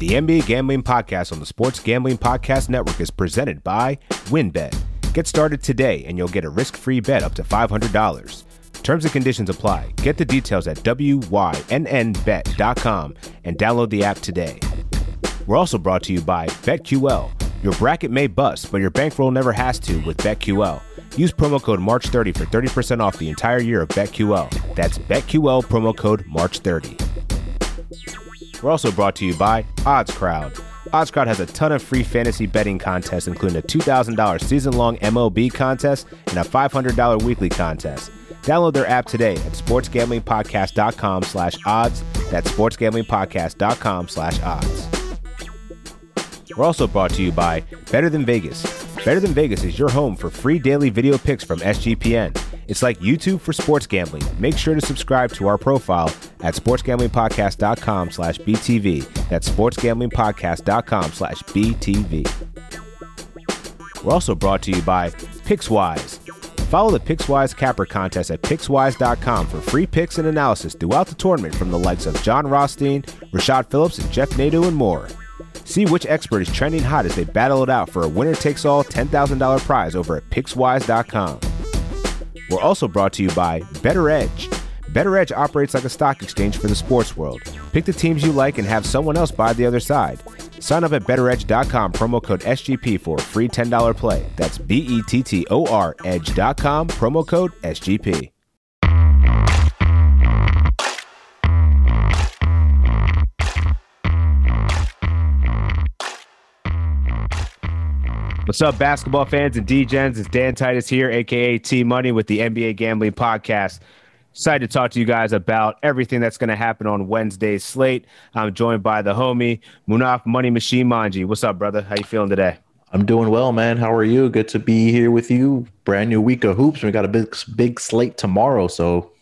The NBA Gambling Podcast on the Sports Gambling Podcast Network is presented by WynnBET. Get started today and you'll get a risk free bet up to $500. Terms and conditions apply. Get the details at WYNNBet.com and download the app today. We're also brought to you by BetQL. Your bracket may bust, but your bankroll never has to with BetQL. Use promo code March30 for 30% off the entire year of BetQL. That's BetQL promo code March30. We're also brought to you by OddsCrowd. OddsCrowd has a ton of free fantasy betting contests, including a $2,000 season-long MLB contest and a $500 weekly contest. Download their app today at sportsgamblingpodcast.com slash odds. That's sportsgamblingpodcast.com slash odds. We're also brought to you by Better Than Vegas. Better Than Vegas is your home for free daily video picks from SGPN. It's like YouTube for sports gambling. Make sure to subscribe to our profile at sportsgamblingpodcast.com slash BTV. That's sportsgamblingpodcast.com slash BTV. We're also brought to you by PicksWise. Follow the PicksWise Capper contest at PicksWise.com for free picks and analysis throughout the tournament from the likes of John Rothstein, Rashad Phillips, and Jeff Nadeau, and more. See which expert is trending hot as they battle it out for a winner takes all $10,000 prize over at PicksWise.com. We're also brought to you by Bettor Edge. Bettor Edge operates like a stock exchange for the sports world. Pick the teams you like and have someone else buy the other side. Sign up at bettoredge.com, promo code SGP for a free $10 play. That's B E T T O R edge.com, promo code SGP. What's up, basketball fans and Degens? It's Dan Titus here, aka T Money, with the NBA Gambling Podcast. Excited to talk to you guys about everything that's going to happen on Wednesday's slate. I'm joined by the homie Munaf Money Machine Manji. What's up, brother? How you feeling today? I'm doing well, man. How are you? Good to be here with you. Brand new week of hoops. We got a big, big slate tomorrow, so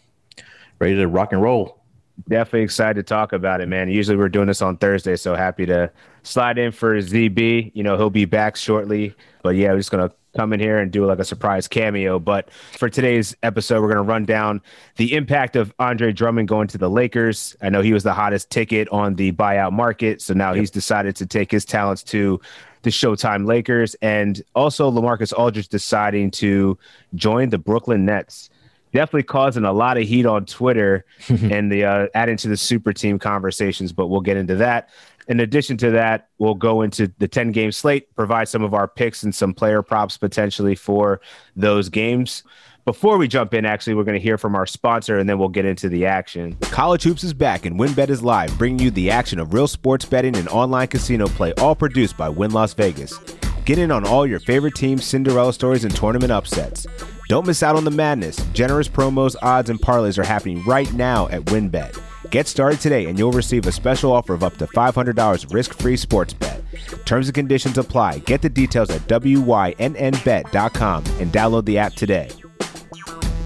ready to rock and roll. Definitely excited to talk about it, man. Usually we're doing this on Thursday, so happy to slide in for ZB. You know, he'll be back shortly. But yeah, we're just gonna come in here and do like a surprise cameo. But for today's episode, we're gonna run down the impact of Andre Drummond going to the Lakers. I know he was the hottest ticket on the buyout market, so now yep. he's decided to take his talents to the Showtime Lakers, and also Lamarcus Aldridge deciding to join the Brooklyn Nets definitely causing a lot of heat on Twitter and the uh, adding to the super team conversations, but we'll get into that. In addition to that, we'll go into the 10 game slate, provide some of our picks and some player props potentially for those games. Before we jump in, actually, we're going to hear from our sponsor and then we'll get into the action. College Hoops is back and WynnBET is live, bringing you the action of real sports betting and online casino play, all produced by Wynn Las Vegas. Get in on all your favorite teams, Cinderella stories, and tournament upsets. Don't miss out on the madness. Generous promos, odds, and parlays are happening right now at WynnBET. Get started today and you'll receive a special offer of up to $500 risk-free sports bet. Terms and conditions apply. Get the details at wynnbet.com and download the app today.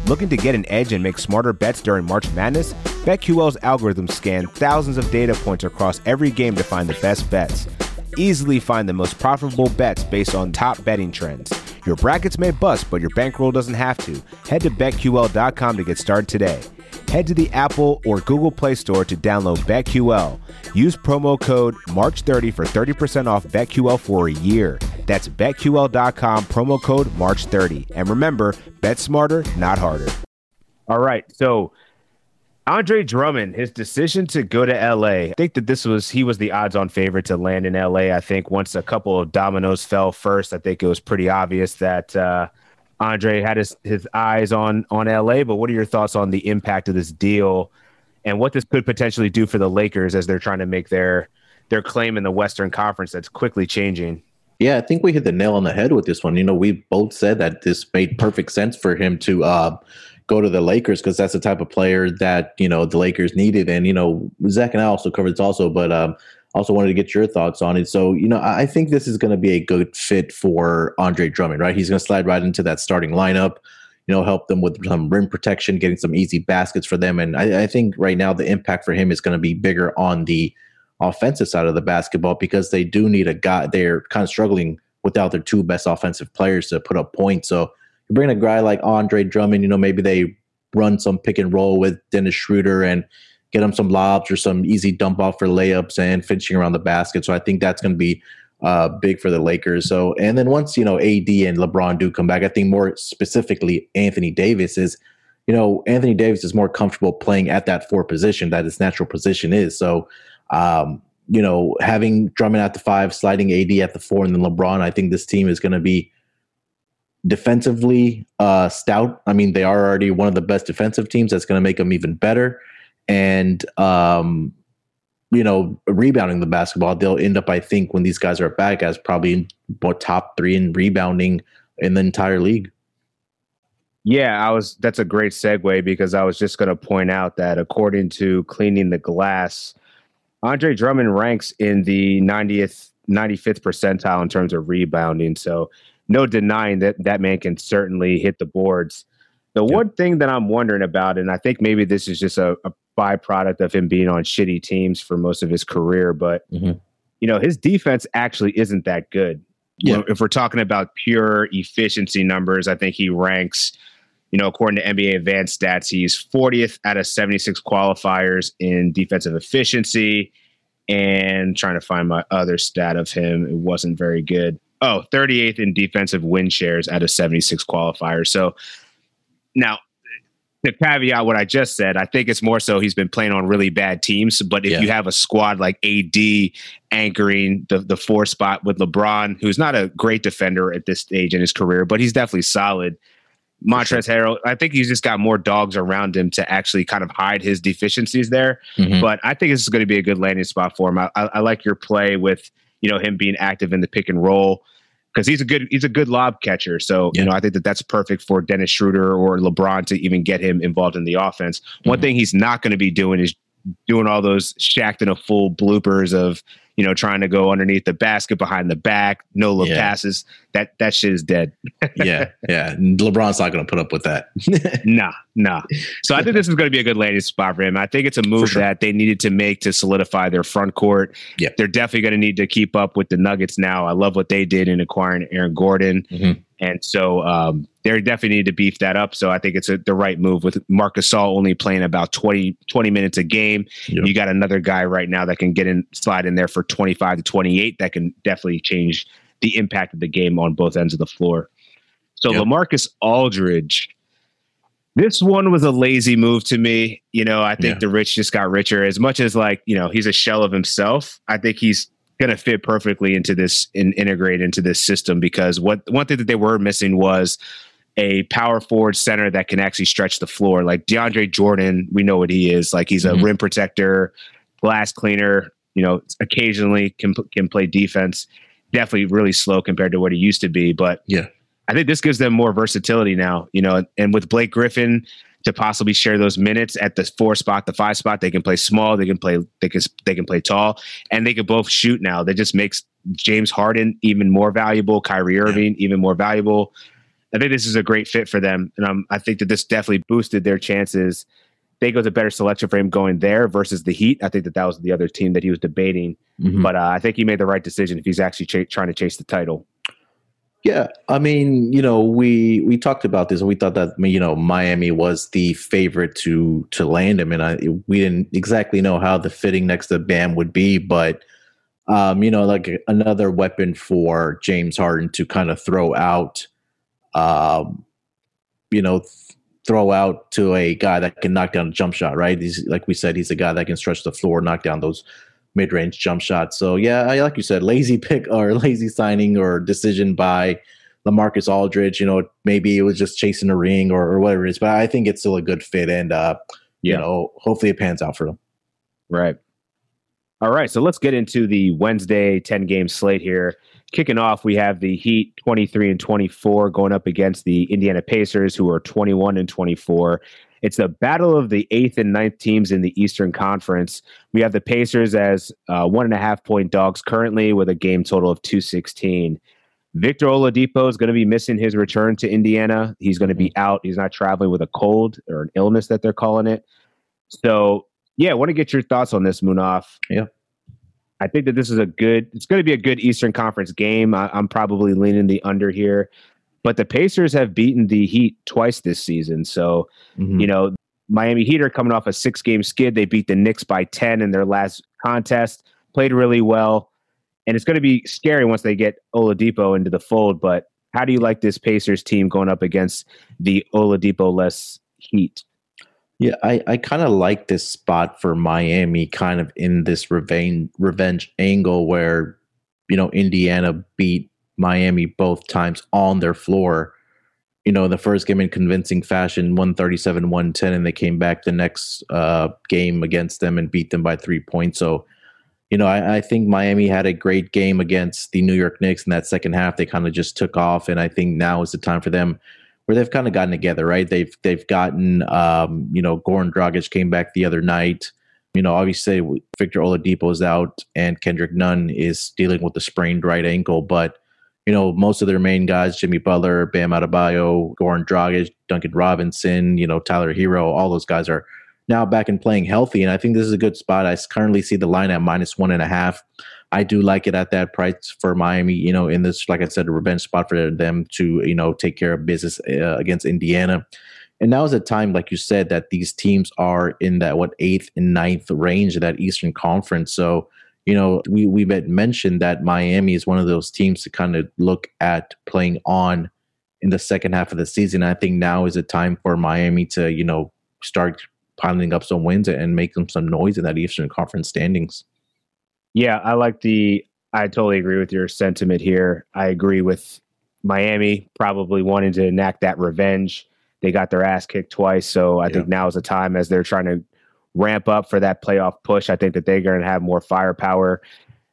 Looking to get an edge and make smarter bets during March Madness? BetQL's algorithms scan thousands of data points across every game to find the best bets. Easily find the most profitable bets based on top betting trends. Your brackets may bust, but your bankroll doesn't have to. Head to betql.com to get started today. Head to the Apple or Google Play Store to download BetQL. Use promo code March30 for 30% off BetQL for a year. That's betql.com, promo code March30. And remember, bet smarter, not harder. All right. So Andre Drummond, his decision to go to LA, I think that this was he was the odds on favorite to land in LA. I think once a couple of dominoes fell first, I think it was pretty obvious that uh, Andre had his, his eyes on on LA. But what are your thoughts on the impact of this deal and what this could potentially do for the Lakers as they're trying to make their their claim in the Western Conference that's quickly changing? Yeah, I think we hit the nail on the head with this one. You know, we both said that this made perfect sense for him to uh, go to the Lakers because that's the type of player that you know the Lakers needed. And you know, Zach and I also covered this also, but um, also wanted to get your thoughts on it. So you know, I think this is going to be a good fit for Andre Drummond. Right, he's going to slide right into that starting lineup. You know, help them with some rim protection, getting some easy baskets for them. And I, I think right now the impact for him is going to be bigger on the offensive side of the basketball because they do need a guy. They're kind of struggling without their two best offensive players to put up points. So you bring a guy like Andre Drummond, you know, maybe they run some pick and roll with Dennis Schroeder and get him some lobs or some easy dump off for layups and finishing around the basket. So I think that's going to be uh, big for the Lakers. So, and then once you know AD and LeBron do come back, I think more specifically Anthony Davis is, you know, Anthony Davis is more comfortable playing at that four position that his natural position is. So, um, you know, having Drummond at the five, sliding AD at the four, and then LeBron, I think this team is going to be defensively uh, stout. I mean, they are already one of the best defensive teams. That's going to make them even better. And um, you know, rebounding the basketball, they'll end up, I think, when these guys are back, as probably top three in rebounding in the entire league. Yeah, I was. That's a great segue because I was just going to point out that according to Cleaning the Glass, Andre Drummond ranks in the 90th, 95th percentile in terms of rebounding. So no denying that that man can certainly hit the boards. The one thing that I'm wondering about, and I think maybe this is just a, a byproduct of him being on shitty teams for most of his career, but mm-hmm. you know, his defense actually isn't that good. Yeah. If we're talking about pure efficiency numbers, I think he ranks, you know, according to NBA advanced stats, he's 40th out of 76 qualifiers in defensive efficiency. And trying to find my other stat of him, it wasn't very good. Oh, 38th in defensive win shares out of 76 qualifiers. So now to caveat what I just said, I think it's more so he's been playing on really bad teams. But if yeah. you have a squad like AD anchoring the the four spot with LeBron, who's not a great defender at this stage in his career, but he's definitely solid. Montrezl. Harrell, I think he's just got more dogs around him to actually kind of hide his deficiencies there. Mm-hmm. But I think this is going to be a good landing spot for him. I, I, I like your play with you know him being active in the pick and roll because he's a good he's a good lob catcher. So yeah. you know I think that that's perfect for Dennis Schroeder or LeBron to even get him involved in the offense. Mm-hmm. One thing he's not going to be doing is doing all those Shaqtin' a Fool bloopers of you know, trying to go underneath the basket behind the back, no look yeah. passes. That that shit is dead. yeah, yeah. LeBron's not going to put up with that. nah, nah. So I think this is going to be a good landing spot for him. I think it's a move sure. that they needed to make to solidify their front court. Yeah, they're definitely going to need to keep up with the Nuggets now. I love what they did in acquiring Aaron Gordon. Mm-hmm. And so um, they definitely need to beef that up. So I think it's a, the right move with Marcus Gasol only playing about 20, 20 minutes a game. Yep. You got another guy right now that can get in, slide in there for 25 to 28. That can definitely change the impact of the game on both ends of the floor. So yep. Lamarcus Aldridge, this one was a lazy move to me. You know, I think yeah. the rich just got richer. As much as like, you know, he's a shell of himself. I think he's going to fit perfectly into this and integrate into this system because what one thing that they were missing was a power forward center that can actually stretch the floor. Like DeAndre Jordan, we know what he is. Like he's a mm-hmm. rim protector, glass cleaner. You know, occasionally can can play defense. Definitely really slow compared to what he used to be, but yeah, I think this gives them more versatility now. You know, and with Blake Griffin to possibly share those minutes at the four spot, the five spot. They can play small, they can play they can they can play tall, and they can both shoot now. That just makes James Harden even more valuable, Kyrie Irving yeah. even more valuable. I think this is a great fit for them, and um, I think that this definitely boosted their chances. They go to a better selection for him going there versus the Heat. I think that that was the other team that he was debating, mm-hmm. but uh, I think he made the right decision if he's actually ch- trying to chase the title. Yeah, I mean, you know, we we talked about this, and we thought that you know Miami was the favorite to to land him, and I we didn't exactly know how the fitting next to Bam would be, but um, you know, like another weapon for James Harden to kind of throw out, um, you know, th- throw out to a guy that can knock down a jump shot, right? He's like we said, he's a guy that can stretch the floor, knock down those mid range jump shot. So yeah, like you said, lazy pick or lazy signing or decision by Lamarcus Aldridge. You know, maybe it was just chasing a ring or, or whatever it is, but I think it's still a good fit, and uh, yeah. you know, hopefully it pans out for them. Right. All right, so let's get into the Wednesday 10 game slate here. Kicking off, we have the Heat 23 and 24 going up against the Indiana Pacers, who are 21 and 24. It's the battle of the eighth and ninth teams in the Eastern Conference. We have the Pacers as uh, one and a half point dogs currently with a game total of 216. Victor Oladipo is going to be missing his return to Indiana. He's going to be out. He's not traveling with a cold or an illness that they're calling it. So, yeah, I want to get your thoughts on this, Munaf. Yeah. I think that this is a good, it's going to be a good Eastern Conference game. I, am probably leaning the under here. But the Pacers have beaten the Heat twice this season. So, mm-hmm. you know, Miami Heat are coming off a six game skid. They beat the Knicks by 10 in their last contest, played really well. And it's going to be scary once they get Oladipo into the fold. But how do you like this Pacers team going up against the Oladipo less Heat? Yeah, I, I kind of like this spot for Miami, kind of in this revenge revenge angle where, you know, Indiana beat Miami both times on their floor. You know, the first game in convincing fashion, 137 110, and they came back the next uh, game against them and beat them by three points. So, you know, I, I, think Miami had a great game against the New York Knicks in that second half. They kind of just took off, and I think now is the time for them where they've kind of gotten together, right? They've they've gotten, um, you know, Goran Dragic came back the other night. You know, obviously Victor Oladipo is out, and Kendrick Nunn is dealing with the sprained right ankle. But you know, most of their main guys, Jimmy Butler, Bam Adebayo, Goran Dragic, Duncan Robinson, you know, Tyler Herro, all those guys are now back and playing healthy. And I think this is a good spot. I currently see the line at minus one and a half. I do like it at that price for Miami. You know, in this, like I said, a revenge spot for them to you know take care of business uh, against Indiana. And now is a time, like you said, that these teams are in that what eighth and ninth range of that Eastern Conference. So you know, we we had mentioned that Miami is one of those teams to kind of look at playing on in the second half of the season. I think now is a time for Miami to you know start piling up some wins and making some noise in that Eastern Conference standings. Yeah, I like the. I totally agree with your sentiment here. I agree with Miami probably wanting to enact that revenge. They got their ass kicked twice, so I yeah. think now is the time as they're trying to ramp up for that playoff push. I think that they're going to have more firepower,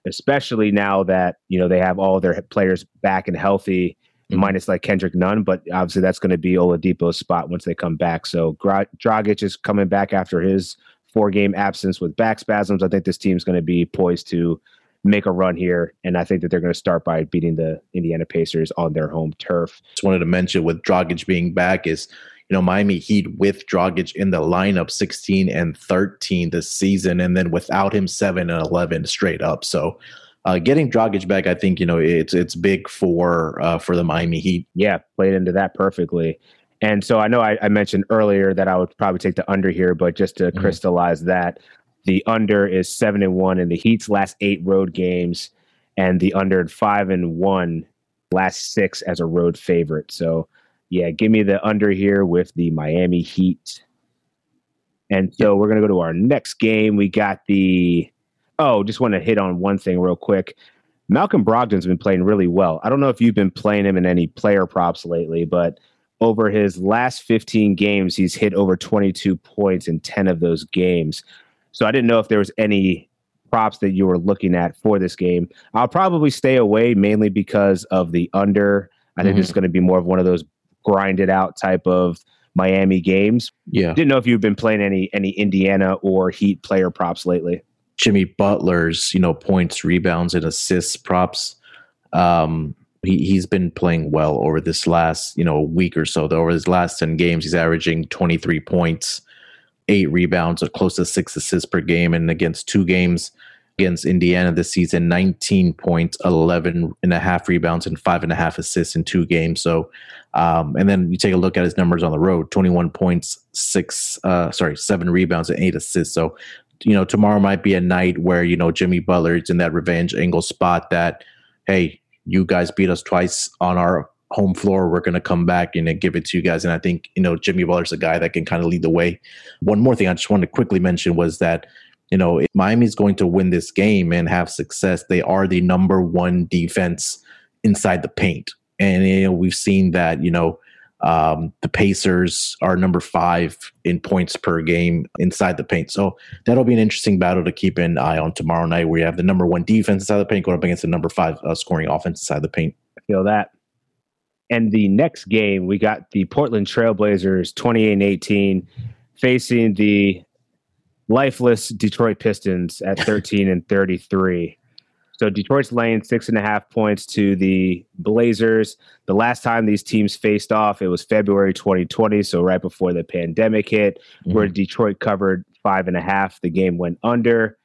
especially now that you know they have all their players back and healthy, mm-hmm. minus like Kendrick Nunn. But obviously, that's going to be Oladipo's spot once they come back. So Gra- Dragic is coming back after his four game absence with back spasms. I think this team's going to be poised to make a run here. And I think that they're going to start by beating the Indiana Pacers on their home turf. Just wanted to mention with Dragic being back is, you know, Miami Heat with Dragic in the lineup 16 and 13 this season. And then without him, 7 and 11 straight up. So, uh, getting Dragic back, I think you know it's it's big for uh, for the Miami Heat. Yeah, played into that perfectly. And so I know I, I, mentioned earlier that I would probably take the under here, but just to mm-hmm. crystallize that, the under is seven and one in the Heat's last eight road games, and the under five and one last six as a road favorite. So yeah, give me the under here with the Miami Heat. And so we're gonna go to our next game. We got the oh, just want to hit on one thing real quick. Malcolm Brogdon's been playing really well. I don't know if you've been playing him in any player props lately, but over his last 15 games, he's hit over 22 points in 10 of those games. So I didn't know if there was any props that you were looking at for this game. I'll probably stay away mainly because of the under. I think mm-hmm. is going to be more of one of those grinded out type of Miami games. Yeah. Didn't know if you've been playing any any Indiana or Heat player props lately. Jimmy Butler's, you know, points, rebounds, and assists props. Um, he, he's been playing well over this last you know week or so over his last 10 games he's averaging 23 points eight rebounds or close to six assists per game and against two games against indiana this season 19 points 11 and a half rebounds and five and a half assists in two games so um, and then you take a look at his numbers on the road 21 points six uh, sorry seven rebounds and eight assists so you know tomorrow might be a night where you know jimmy butler is in that revenge angle spot that hey you guys beat us twice on our home floor. We're going to come back and give it to you guys. And I think, you know, Jimmy Butler's a guy that can kind of lead the way. One more thing I just wanted to quickly mention was that, you know, if Miami's going to win this game and have success. They are the number one defense inside the paint. And, you know, we've seen that, you know, um, the Pacers are number five in points per game inside the paint. So that'll be an interesting battle to keep an eye on tomorrow night, where you have the number one defense inside the paint going up against the number five uh, scoring offense inside the paint. I feel that. And the next game, we got the Portland Trailblazers 28 18 facing the lifeless Detroit Pistons at 13 and 33. So Detroit's laying six and a half points to the Blazers. The last time these teams faced off, it was February 2020, so right before the pandemic hit, mm-hmm. where Detroit covered five and a half. The game went under.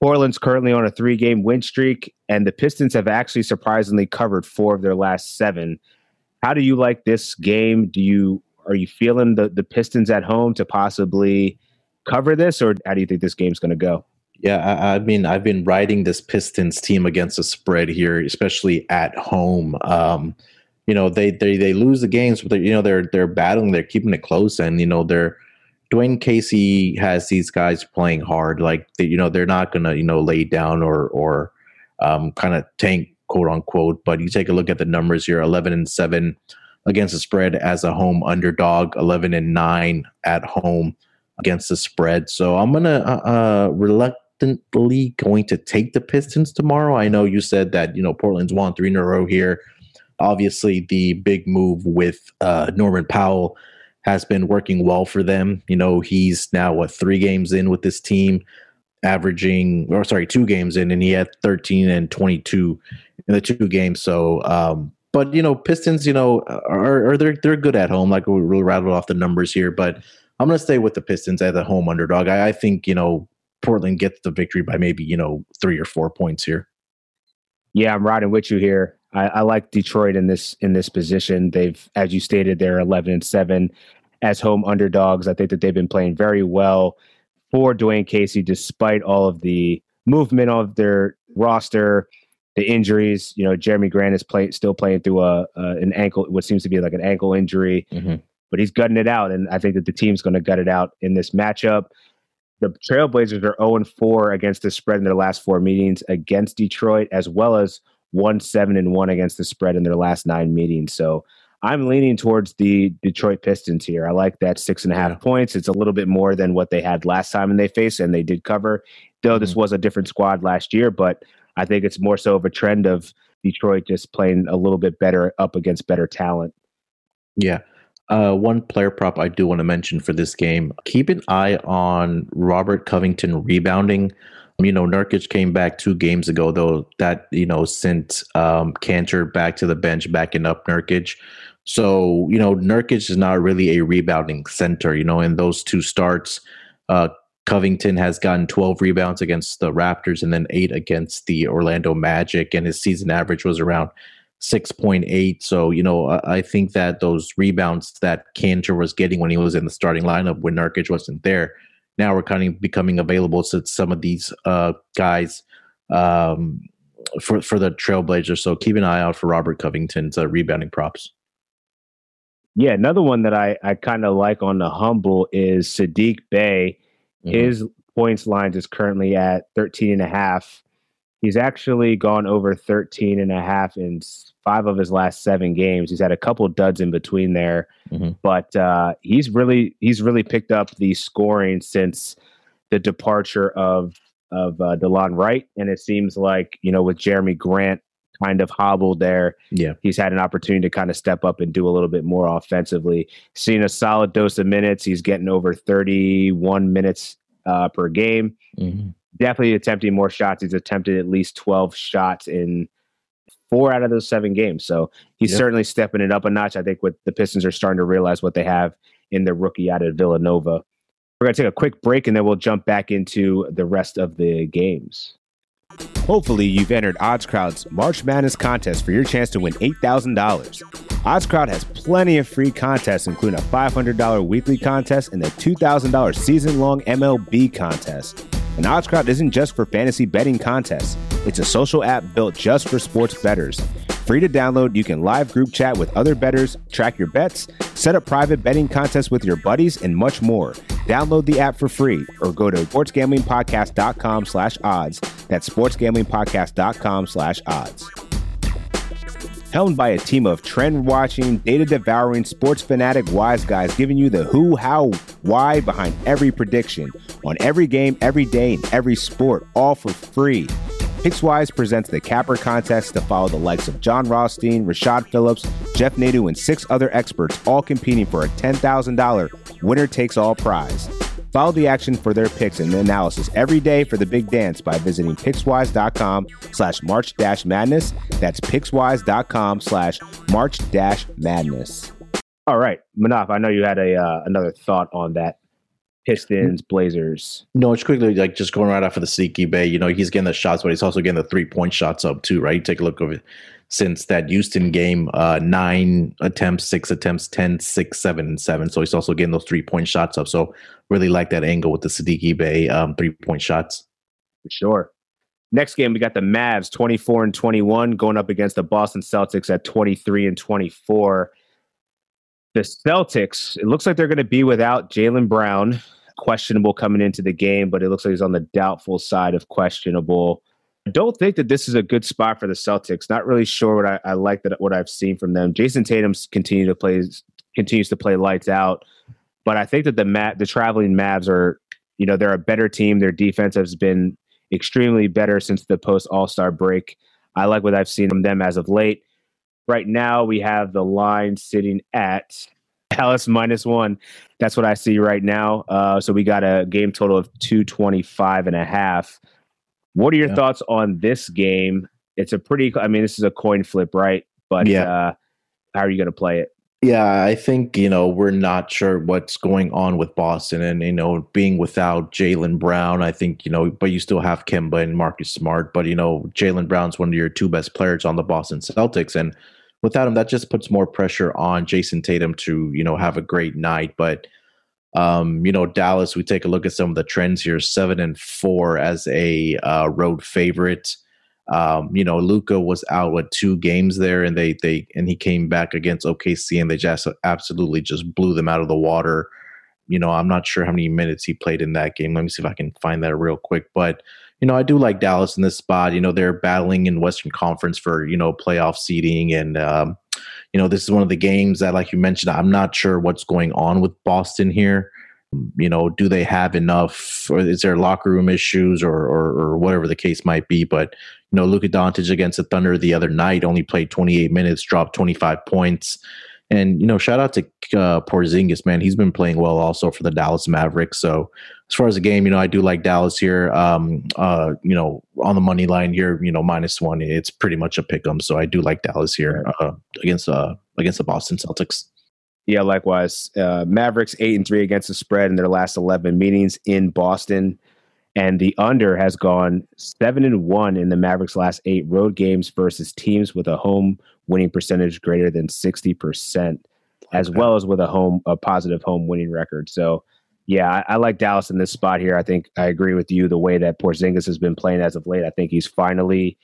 Portland's currently on a three game win streak, and the Pistons have actually surprisingly covered four of their last seven. How do you like this game? Do you are you feeling the the Pistons at home to possibly cover this, or how do you think this game's going to go? Yeah, I, I, mean, I've been riding this Pistons team against the spread here, especially at home. Um, you know, they they they lose the games, but you know they're they're battling, they're keeping it close, and you know they're Dwane Casey has these guys playing hard, like they, you know they're not gonna you know lay down or or um, kind of tank quote unquote. But you take a look at the numbers here: eleven and seven against the spread as a home underdog, eleven and nine at home against the spread. So I'm gonna uh, uh, reluctantly going to take the Pistons tomorrow. I know you said that you know Portland's won three in a row here. Obviously, the big move with uh, Norman Powell has been working well for them. You know, he's now what three games in with this team, averaging or sorry, two games in, and he had 13 and 22 in the two games. So, um, but you know, Pistons, you know, are, are they're they're good at home. Like we will rattle off the numbers here, but I'm going to stay with the Pistons as a home underdog. I, I think you know Portland gets the victory by maybe you know three or four points here. Yeah, I'm riding with you here. I, I, like Detroit in this in this position. They've, as you stated, they're 11 and seven as home underdogs. I think that they've been playing very well for Dwane Casey, despite all of the movement of their roster, the injuries. You know, Jerami Grant is playing still playing through a, an ankle, what seems to be like an ankle injury, mm-hmm. But he's gutting it out, and I think that the team's going to gut it out in this matchup. The Trailblazers are 0 4 against the spread in their last four meetings against Detroit, as well as one seven and one against the spread in their last nine meetings. So I'm leaning towards the Detroit Pistons here. I like that six and a half points. It's a little bit more than what they had last time and they faced, and they did cover. Though this mm-hmm. was a different squad last year, but I think it's more so of a trend of Detroit just playing a little bit better up against better talent. Yeah. Uh, one player prop I do want to mention for this game keep an eye on Robert Covington rebounding. You know, Nurkic came back two games ago, though, that, you know, sent um, Kanter back to the bench, backing up Nurkic. So, you know, Nurkic is not really a rebounding center. You know, in those two starts, uh, Covington has gotten 12 rebounds against the Raptors and then eight against the Orlando Magic, and his season average was around 6.8. So, you know, I, I think that those rebounds that Kanter was getting when he was in the starting lineup when Nurkic wasn't there now we're kind of becoming available to some of these uh, guys um, for for the Trailblazers. So keep an eye out for Robert Covington's uh, rebounding props. Yeah, another one that I I kind of like on the humble is Saddiq Bey. Mm-hmm. His points lines is currently at 13 and a half. He's actually gone over 13 and a half in five of his last seven games. He's had a couple duds in between there, mm-hmm. but uh, he's really he's really picked up the scoring since the departure of of uh, Delon Wright, and it seems like you know with Jerami Grant kind of hobbled there, yeah, he's had an opportunity to kind of step up and do a little bit more offensively. Seeing a solid dose of minutes, he's getting over 31 minutes uh, per game. Mm-hmm definitely attempting more shots. He's attempted at least 12 shots in four out of those seven games. So he's yep. certainly stepping it up a notch. I think what the Pistons are starting to realize what they have in their rookie out of Villanova. We're going to take a quick break and then we'll jump back into the rest of the games. Hopefully, you've entered OddsCrowd's March Madness contest for your chance to win $8,000. OddsCrowd has plenty of free contests, including a $500 weekly contest and a $2,000 season long MLB contest. And OddsCrowd isn't just for fantasy betting contests, it's a social app built just for sports bettors. Free to download, you can live group chat with other bettors, track your bets, set up private betting contests with your buddies, and much more. Download the app for free or go to sportsgamblingpodcast.com slash odds. That's sportsgamblingpodcast.com slash odds helmed by a team of trend watching, data devouring, sports fanatic wise guys giving you the who, how, why behind every prediction on every game, every day, and every sport, all for free. Pickswise presents the Capper contest to follow the likes of John Rothstein, Rashad Phillips, Jeff Nadu, and six other experts, all competing for a $10,000 winner takes all prize. Follow the action for their picks and analysis every day for the big dance by visiting Pickswise.com slash March dash madness. That's Pickswise.com slash March dash madness. All right, Munaf, I know you had a uh, another thought on that Pistons, Blazers. No, it's quickly like just going right off of the Saddiq Bey. You know, he's getting the shots, but he's also getting the three point shots up too, right? Take a look over since that Houston game, uh, nine attempts, six attempts, 10, six, seven, and seven. So he's also getting those three point shots up. So really like that angle with the Saddiq Bey um, three point shots. For sure. Next game, we got the Mavs 24 and 21 going up against the Boston Celtics at 23 and 24. The Celtics, it looks like they're going to be without Jaylen Brown, questionable coming into the game, but it looks like he's on the doubtful side of questionable. I don't think that this is a good spot for the Celtics. Not really sure what I, I like that what I've seen from them. Jayson Tatum's continue to play continues to play lights out, but I think that the mat the traveling Mavs are, you know, they're a better team. Their defense has been extremely better since the post All Star break. I like what I've seen from them as of late. Right now, we have the line sitting at Dallas minus one. That's what I see right now. Uh, so we got a game total of 225 and a half. What are your yeah. thoughts on this game? It's a pretty, I mean, this is a coin flip, right? But yeah. Uh, how are you going to play it? Yeah, I think, you know, we're not sure what's going on with Boston and, you know, being without Jaylen Brown, I think, you know, but you still have Kemba and Marcus Smart. But, you know, Jaylen Brown's one of your two best players on the Boston Celtics. And, without him, that just puts more pressure on Jayson Tatum to, you know, have a great night. But um, you know, Dallas, we take a look at some of the trends here, seven and four as a uh, road favorite. Um, you know, Luka was out with two games there, and they they and he came back against OKC, and they just absolutely just blew them out of the water. You know, I'm not sure how many minutes he played in that game. Let me see if I can find that real quick. But you know, I do like Dallas in this spot. You know, they're battling in Western Conference for you know playoff seeding, and um, you know, this is one of the games that, like you mentioned, I'm not sure what's going on with Boston here. You know, do they have enough, or is there locker room issues, or or, or whatever the case might be? But you know, Luka Doncic against the Thunder the other night only played 28 minutes, dropped 25 points. And you know, shout out to uh, Porzingis, man. He's been playing well also for the Dallas Mavericks. So as far as the game, you know, I do like Dallas here. Um, uh, you know, on the money line here, you know, minus one, it's pretty much a pick 'em. So I do like Dallas here uh, against uh against the Boston Celtics. Yeah, likewise. Uh, Mavericks eight and three against the spread in their last eleven meetings in Boston, and the under has gone seven and one in the Mavericks' last eight road games versus teams with a home winning percentage greater than sixty percent, as well as with a home a positive home winning record. So yeah, I, I, like Dallas in this spot here. I think I agree with you. The way that Porzingis has been playing as of late, I think he's finally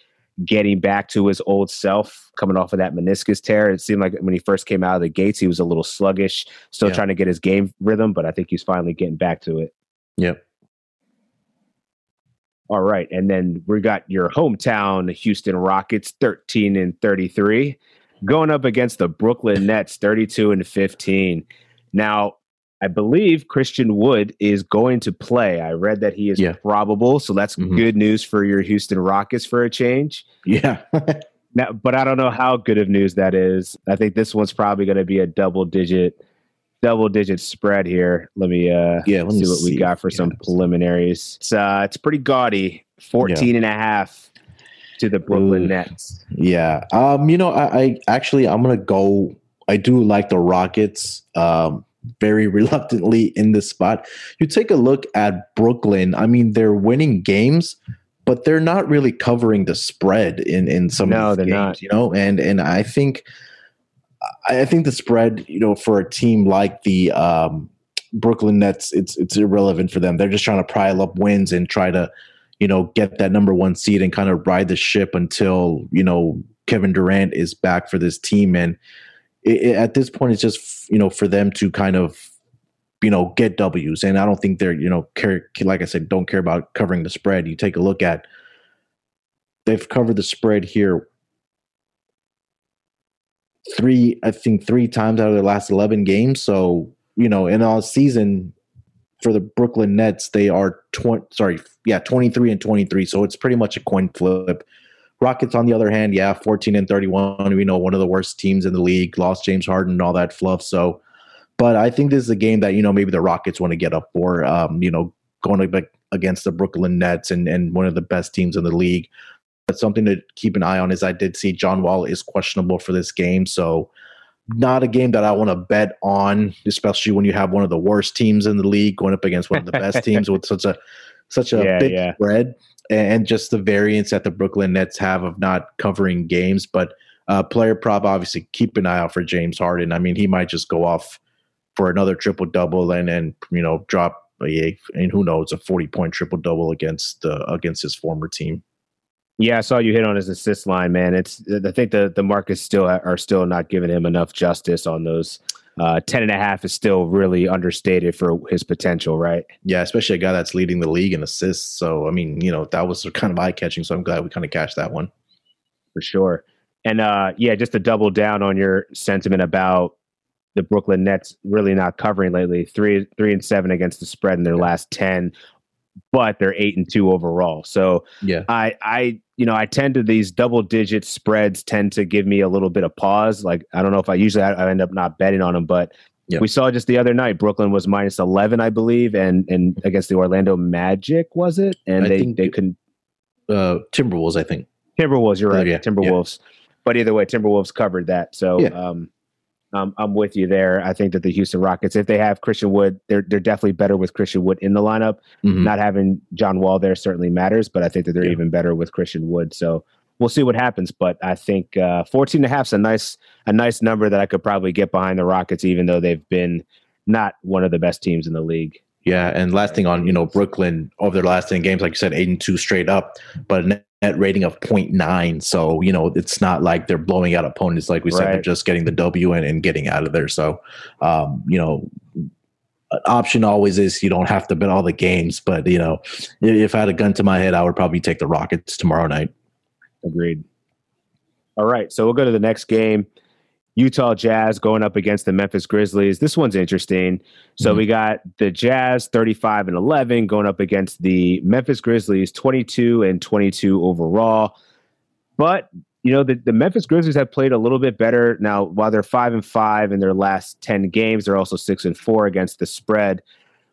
getting back to his old self, coming off of that meniscus tear. It seemed like when he first came out of the gates, he was a little sluggish, still yeah. trying to get his game rhythm, but I think he's finally getting back to it. Yep. All right, and then we got your hometown Houston Rockets, thirteen and thirty-three, going up against the Brooklyn Nets, thirty-two and fifteen. Now, I believe Christian Wood is going to play. I read that he is yeah. probable, so that's mm-hmm. good news for your Houston Rockets for a change. Yeah. now, but I don't know how good of news that is. I think this one's probably going to be a double digit double digit spread here. Let me uh yeah, let me see what see. we got for some preliminaries. It's uh it's pretty gaudy. 14 yeah. and a half to the Brooklyn Ooh. Nets. Yeah. Um, you know, I, I actually I'm gonna go I do like the Rockets. Um very reluctantly in this spot. You take a look at Brooklyn. I mean, they're winning games, but they're not really covering the spread in in some no, of these games. Not. You know, and and I think I think the spread, you know, for a team like the um, Brooklyn Nets, it's it's irrelevant for them. They're just trying to pile up wins and try to, you know, get that number one seed and kind of ride the ship until you know Kevin Durant is back for this team and it, it, at this point, it's just you know for them to kind of you know get W's, and I don't think they're you know care like I said, don't care about covering the spread. You take a look at they've covered the spread here three, I think three times out of their last eleven games. So you know, in all season for the Brooklyn Nets, they are twenty. Sorry, yeah, twenty three and twenty three. So it's pretty much a coin flip. Rockets, on the other hand, yeah, 14 and 31. We know one of the worst teams in the league, lost James Harden and all that fluff. So, but I think this is a game that, you know, maybe the Rockets want to get up for, um, you know, going against the Brooklyn Nets and, and one of the best teams in the league. But something to keep an eye on is I did see John Wall is questionable for this game. So, not a game that I want to bet on, especially when you have one of the worst teams in the league going up against one of the best teams with such a such a yeah, big yeah. spread and just the variance that the Brooklyn Nets have of not covering games. But uh, player prop, obviously, keep an eye out for James Harden. I mean, he might just go off for another triple double and and you know drop a and who knows a forty point triple double against uh, against his former team. Yeah, I saw you hit on his assist line, man. It's I think the the markets still are still not giving him enough justice on those. Uh, 10 and a half is still really understated for his potential, right? Yeah, especially a guy that's leading the league in assists. So, I mean, you know, that was kind of eye catching. So I'm glad we kind of cashed that one. For sure. And uh, yeah, just to double down on your sentiment about the Brooklyn Nets really not covering lately, three three and seven against the spread in their last ten, but they're eight and two overall. So yeah, I I you know I tend to these double digit spreads tend to give me a little bit of pause. Like I don't know if I usually I, I end up not betting on them, but yeah. we saw just the other night Brooklyn was minus eleven, I believe, and and against the Orlando Magic was it? And I they they couldn't. Uh, Timberwolves, I think. Timberwolves, you're right. yeah, Timberwolves. Yeah. But either way, Timberwolves covered that. So um, um, I'm with you there. I think that the Houston Rockets, if they have Christian Wood, they're they're definitely better with Christian Wood in the lineup. Mm-hmm. Not having John Wall there certainly matters, but I think that they're yeah. even better with Christian Wood. So we'll see what happens. But I think uh, 14 and a half is a nice a nice number that I could probably get behind the Rockets, even though they've been not one of the best teams in the league. Yeah, and last thing on you know Brooklyn over their last ten games, like you said, eight and two straight up, but net rating of 0.9. So you know it's not like they're blowing out opponents. Like we right. said, they're just getting the W and, and getting out of there. So um, you know, an option always is you don't have to bet all the games. But you know, if I had a gun to my head, I would probably take the Rockets tomorrow night. Agreed. All right, so we'll go to the next game. Utah Jazz going up against the Memphis Grizzlies. This one's interesting. So mm-hmm. we got the Jazz 35 and 11 going up against the Memphis Grizzlies 22 and 22 overall. But you know the, the Memphis Grizzlies have played a little bit better now. While they're five and five in their last ten games, they're also six and four against the spread.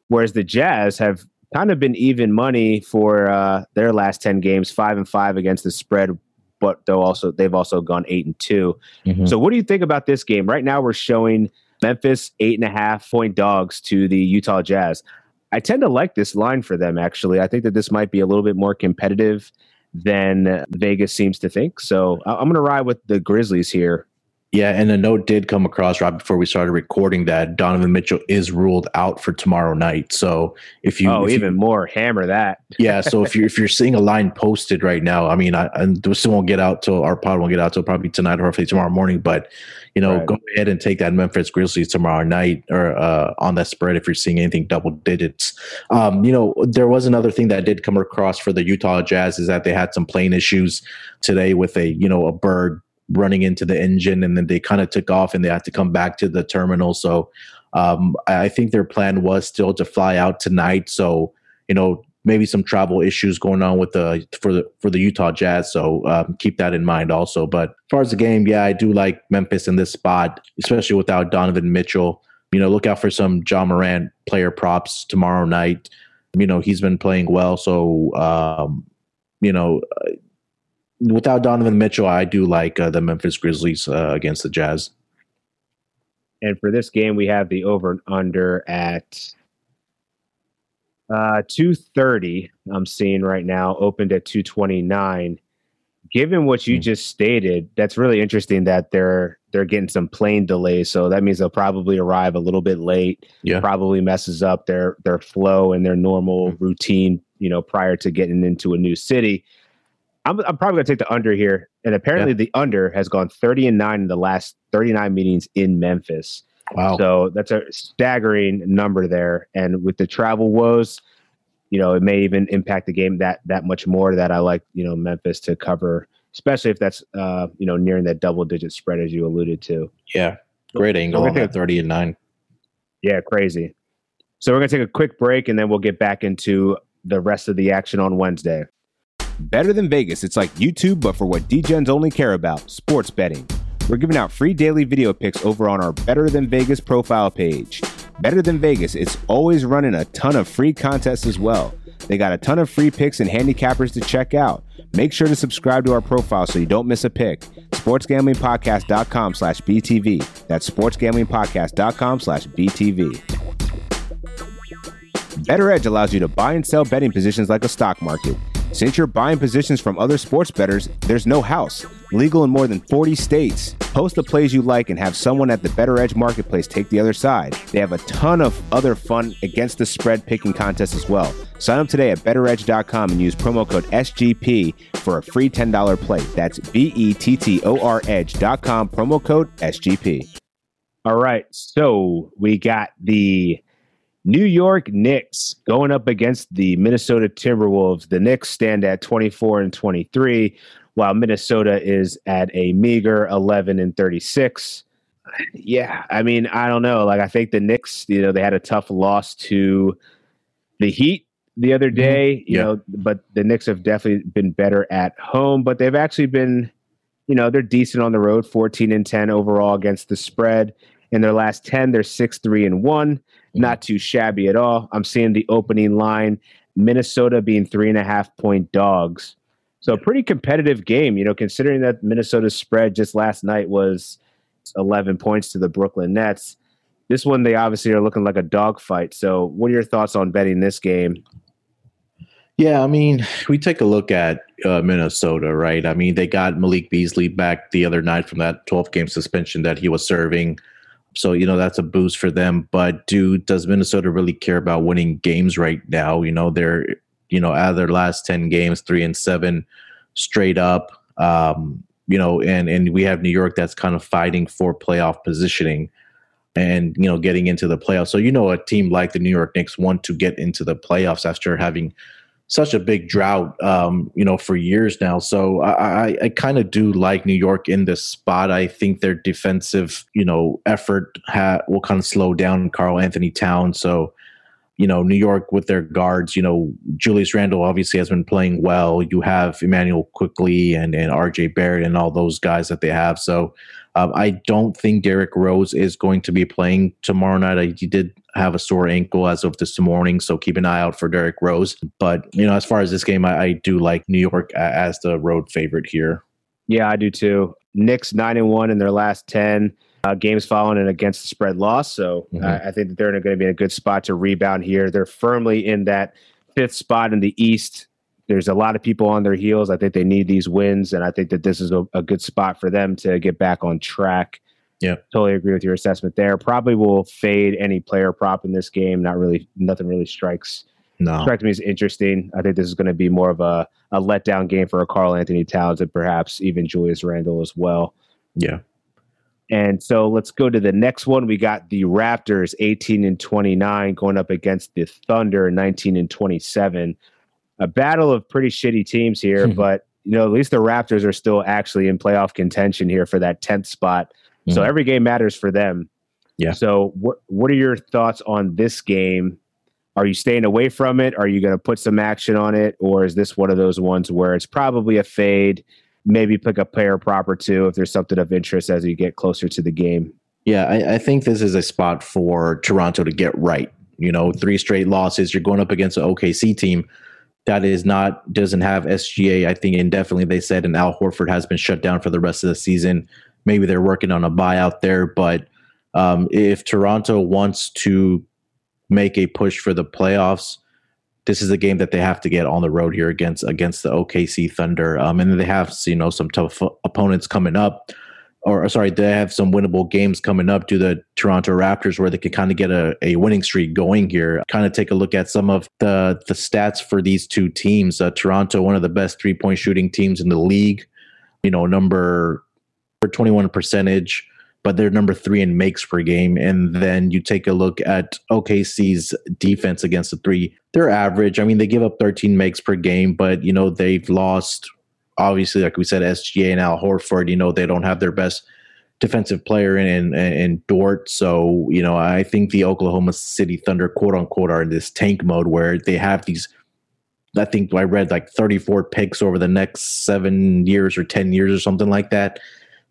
Whereas the Jazz have kind of been even money for uh, their last ten games, five and five against the spread but they'll also they've also gone eight and 2 mm-hmm. So what do you think about this game? Right now we're showing Memphis eight and a half point dogs to the Utah Jazz. I tend to like this line for them actually. I think that this might be a little bit more competitive than Vegas seems to think. So I'm going to ride with the Grizzlies here yeah, and a note did come across right before we started recording that Donovan Mitchell is ruled out for tomorrow night. So if you oh if even you, more hammer that yeah. So if you're if you're seeing a line posted right now, I mean, I and still won't get out till our pod won't get out till probably tonight or hopefully tomorrow morning. But you know, right. go ahead and take that Memphis Grizzlies tomorrow night or uh, on that spread if you're seeing anything double digits. Um, you know, there was another thing that did come across for the Utah Jazz is that they had some plane issues today with a you know a bird running into the engine and then they kind of took off and they had to come back to the terminal. So um, i think their plan was still to fly out tonight. So you know maybe some travel issues going on with the for the for the utah jazz. So um, keep that in mind also. But as far as the game yeah i do like memphis in this spot especially without donovan mitchell. You know look out for some Ja Morant player props tomorrow night. You know he's been playing well. So um, you know without Donovan Mitchell, I do like uh, the Memphis Grizzlies uh, against the Jazz. And for this game, we have the over and under at uh, 230. I'm seeing right now, opened at 229. Given what you mm. just stated, that's really interesting that they're they're getting some plane delays. So that means they'll probably arrive a little bit late. Yeah. Probably messes up their their flow and their normal mm. routine, you know, prior to getting into a new city. I'm, I'm probably going to take the under here. And apparently, yeah. the under has gone 30 and 9 in the last 39 meetings in Memphis. Wow. So that's a staggering number there. And with the travel woes, you know, it may even impact the game that that much more that I like, you know, Memphis to cover, especially if that's uh, you know, nearing that double digit spread as you alluded to. Yeah. Great angle on that 30 and 9. Yeah, crazy. So we're gonna take a quick break and then we'll get back into the rest of the action on Wednesday. Better Than Vegas, it's like YouTube, but for what Degens only care about sports betting. We're giving out free daily video picks over on our Better Than Vegas profile page. Better Than Vegas, it's always running a ton of free contests as well. They got a ton of free picks and handicappers to check out. Make sure to subscribe to our profile so you don't miss a pick. SportsGamblingPodcast.com slash BTV. That's sportsgamblingpodcast.com slash BTV. Bettor Edge allows you to buy and sell betting positions like a stock market. Since you're buying positions from other sports bettors, there's no house. Legal in more than 40 states. Post the plays you like and have someone at the Bettor Edge Marketplace take the other side. They have a ton of other fun against the spread picking contests as well. Sign up today at bettoredge.com and use promo code SGP for a free $10 play. That's B E T T O R edge.com, promo code SGP. All right, so we got the New York Knicks going up against the Minnesota Timberwolves. The Knicks stand at 24 and 23, while Minnesota is at a meager 11 and 36. Yeah, I mean, I don't know. Like, I think the Knicks, you know, they had a tough loss to the Heat the other mm-hmm. day, you yeah. know, but the Knicks have definitely been better at home, but they've actually been, you know, they're decent on the road, 14 and 10 overall against the spread. In their last 10, they're 6 3 and 1 not too shabby at all. I'm seeing the opening line, Minnesota being three and a half point dogs. So pretty competitive game, you know, considering that Minnesota's spread just last night was 11 points to the Brooklyn Nets. This one, they obviously are looking like a dogfight. So, what are your thoughts on betting this game? Yeah, I mean, we take a look at uh, Minnesota, right? I mean, they got Malik Beasley back the other night from that 12 game suspension that he was serving. So, you know, that's a boost for them. But do does Minnesota really care about winning games right now? You know, they're, you know, out of their last 10 games, three and seven straight up. Um, you know, and and we have New York that's kind of fighting for playoff positioning and you know getting into the playoffs. So you know a team like the New York Knicks want to get into the playoffs after having such a big drought, um, you know, for years now. So I, I, I kind of do like New York in this spot. I think their defensive, you know, effort ha- will kind of slow down Karl-Anthony Town. So, you know, New York with their guards, you know, Julius Randle obviously has been playing well. You have Immanuel Quickley and, and RJ Barrett and all those guys that they have. So um, I don't think Derrick Rose is going to be playing tomorrow night. I, he did have a sore ankle as of this morning, so keep an eye out for Derrick Rose. But you know, as far as this game, I, I do like New York as the road favorite here. Yeah, I do too. Knicks nine and one in their last ten uh, games following and against the spread loss. So mm-hmm. uh, I think that they're going to be in a good spot to rebound here. They're firmly in that fifth spot in the East there's a lot of people on their heels. I think they need these wins, and I think that this is a, a good spot for them to get back on track. Yeah, totally agree with your assessment there. Probably will fade any player prop in this game. Not really, nothing really strikes no. strikes me as interesting. I think this is going to be more of a, a letdown game for a Karl-Anthony Towns and perhaps even Julius Randle as well. Yeah. And so let's go to the next one. We got the Raptors 18 and 29 going up against the Thunder 19 and 27 a battle of pretty shitty teams here, but you know, at least the Raptors are still actually in playoff contention here for that 10th spot. Mm-hmm. So every game matters for them. Yeah. So what what are your thoughts on this game? Are you staying away from it? Are you going to put some action on it or is this one of those ones where it's probably a fade? Maybe pick a player prop or two if there's something of interest as you get closer to the game. Yeah, I, I think this is a spot for Toronto to get right. You know, three straight losses. You're going up against an OKC team that is not doesn't have SGA. I think indefinitely they said, and Al Horford has been shut down for the rest of the season. Maybe they're working on a buyout there, but um, if Toronto wants to make a push for the playoffs, this is a game that they have to get on the road here against against the OKC Thunder. Um, and they have you know some tough opponents coming up or sorry, they have some winnable games coming up to the Toronto Raptors where they can kind of get a, a winning streak going here. Kind of take a look at some of the the stats for these two teams. Uh, Toronto, one of the best three point shooting teams in the league. You know, number twenty one percentage, but they're number three in makes per game. And then you take a look at OKC's defense against the three. They're average. I mean, they give up thirteen makes per game, but you know they've lost obviously, like we said, SGA and Al Horford, you know, they don't have their best defensive player in, in, in Dort. So, you know, I think the Oklahoma City Thunder, quote unquote, are in this tank mode where they have these. I think I read like 34 picks over the next seven years or 10 years or something like that.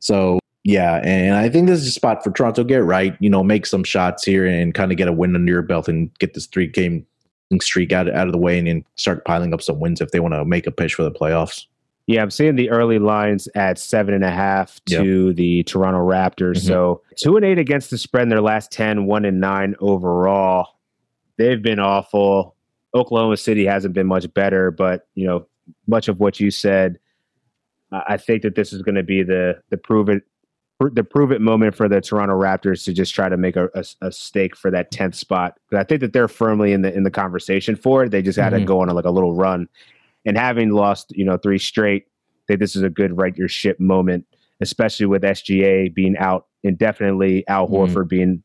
So, yeah, and I think this is a spot for Toronto. Get right, you know, make some shots here and kind of get a win under your belt and get this three game streak out, out of the way and, and start piling up some wins if they want to make a push for the playoffs. Yeah, I'm seeing the early lines at seven and a half to yep. the Toronto Raptors. Mm-hmm. So two and eight against the spread in their last 10, one and nine overall. They've been awful. Oklahoma City hasn't been much better, but you know, much of what you said, I think that this is going to be the the prove it the prove it moment for the Toronto Raptors to just try to make a, a, a stake for that tenth spot. I think that they're firmly in the in the conversation for it. They just had mm-hmm. to go on a, like a little run, and having lost you know three straight, I think this is a good right your ship moment, especially with SGA being out indefinitely, Al mm-hmm. Horford being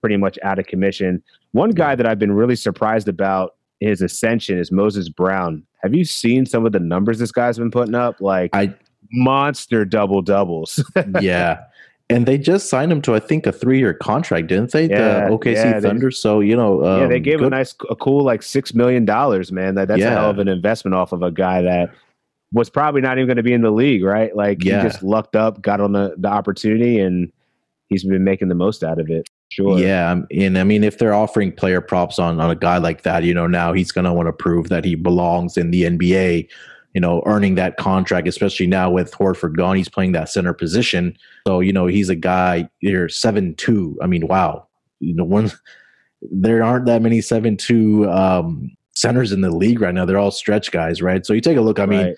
pretty much out of commission. One guy that I've been really surprised about his ascension is Moses Brown. Have you seen some of the numbers this guy's been putting up? Like I monster double doubles. yeah. And they just signed him to, I think, a three-year contract, didn't they? Yeah, the OKC yeah, Thunder. They, so you know, um, yeah, they um, gave good. him a nice, a cool, like six million dollars. Man, that, that's yeah. a hell of an investment off of a guy that was probably not even going to be in the league, right? Like yeah. he just lucked up, got on the, the opportunity, and he's been making the most out of it. Sure. Yeah, and I mean, if they're offering player props on on a guy like that, you know, now he's going to want to prove that he belongs in the NBA you know, earning that contract, especially now with Horford gone. He's playing that center position. So, you know, he's a guy here, seven two. I mean, wow. You know, one there aren't that many seven two um centers in the league right now. They're all stretch guys, right? So you take a look, I mean, right.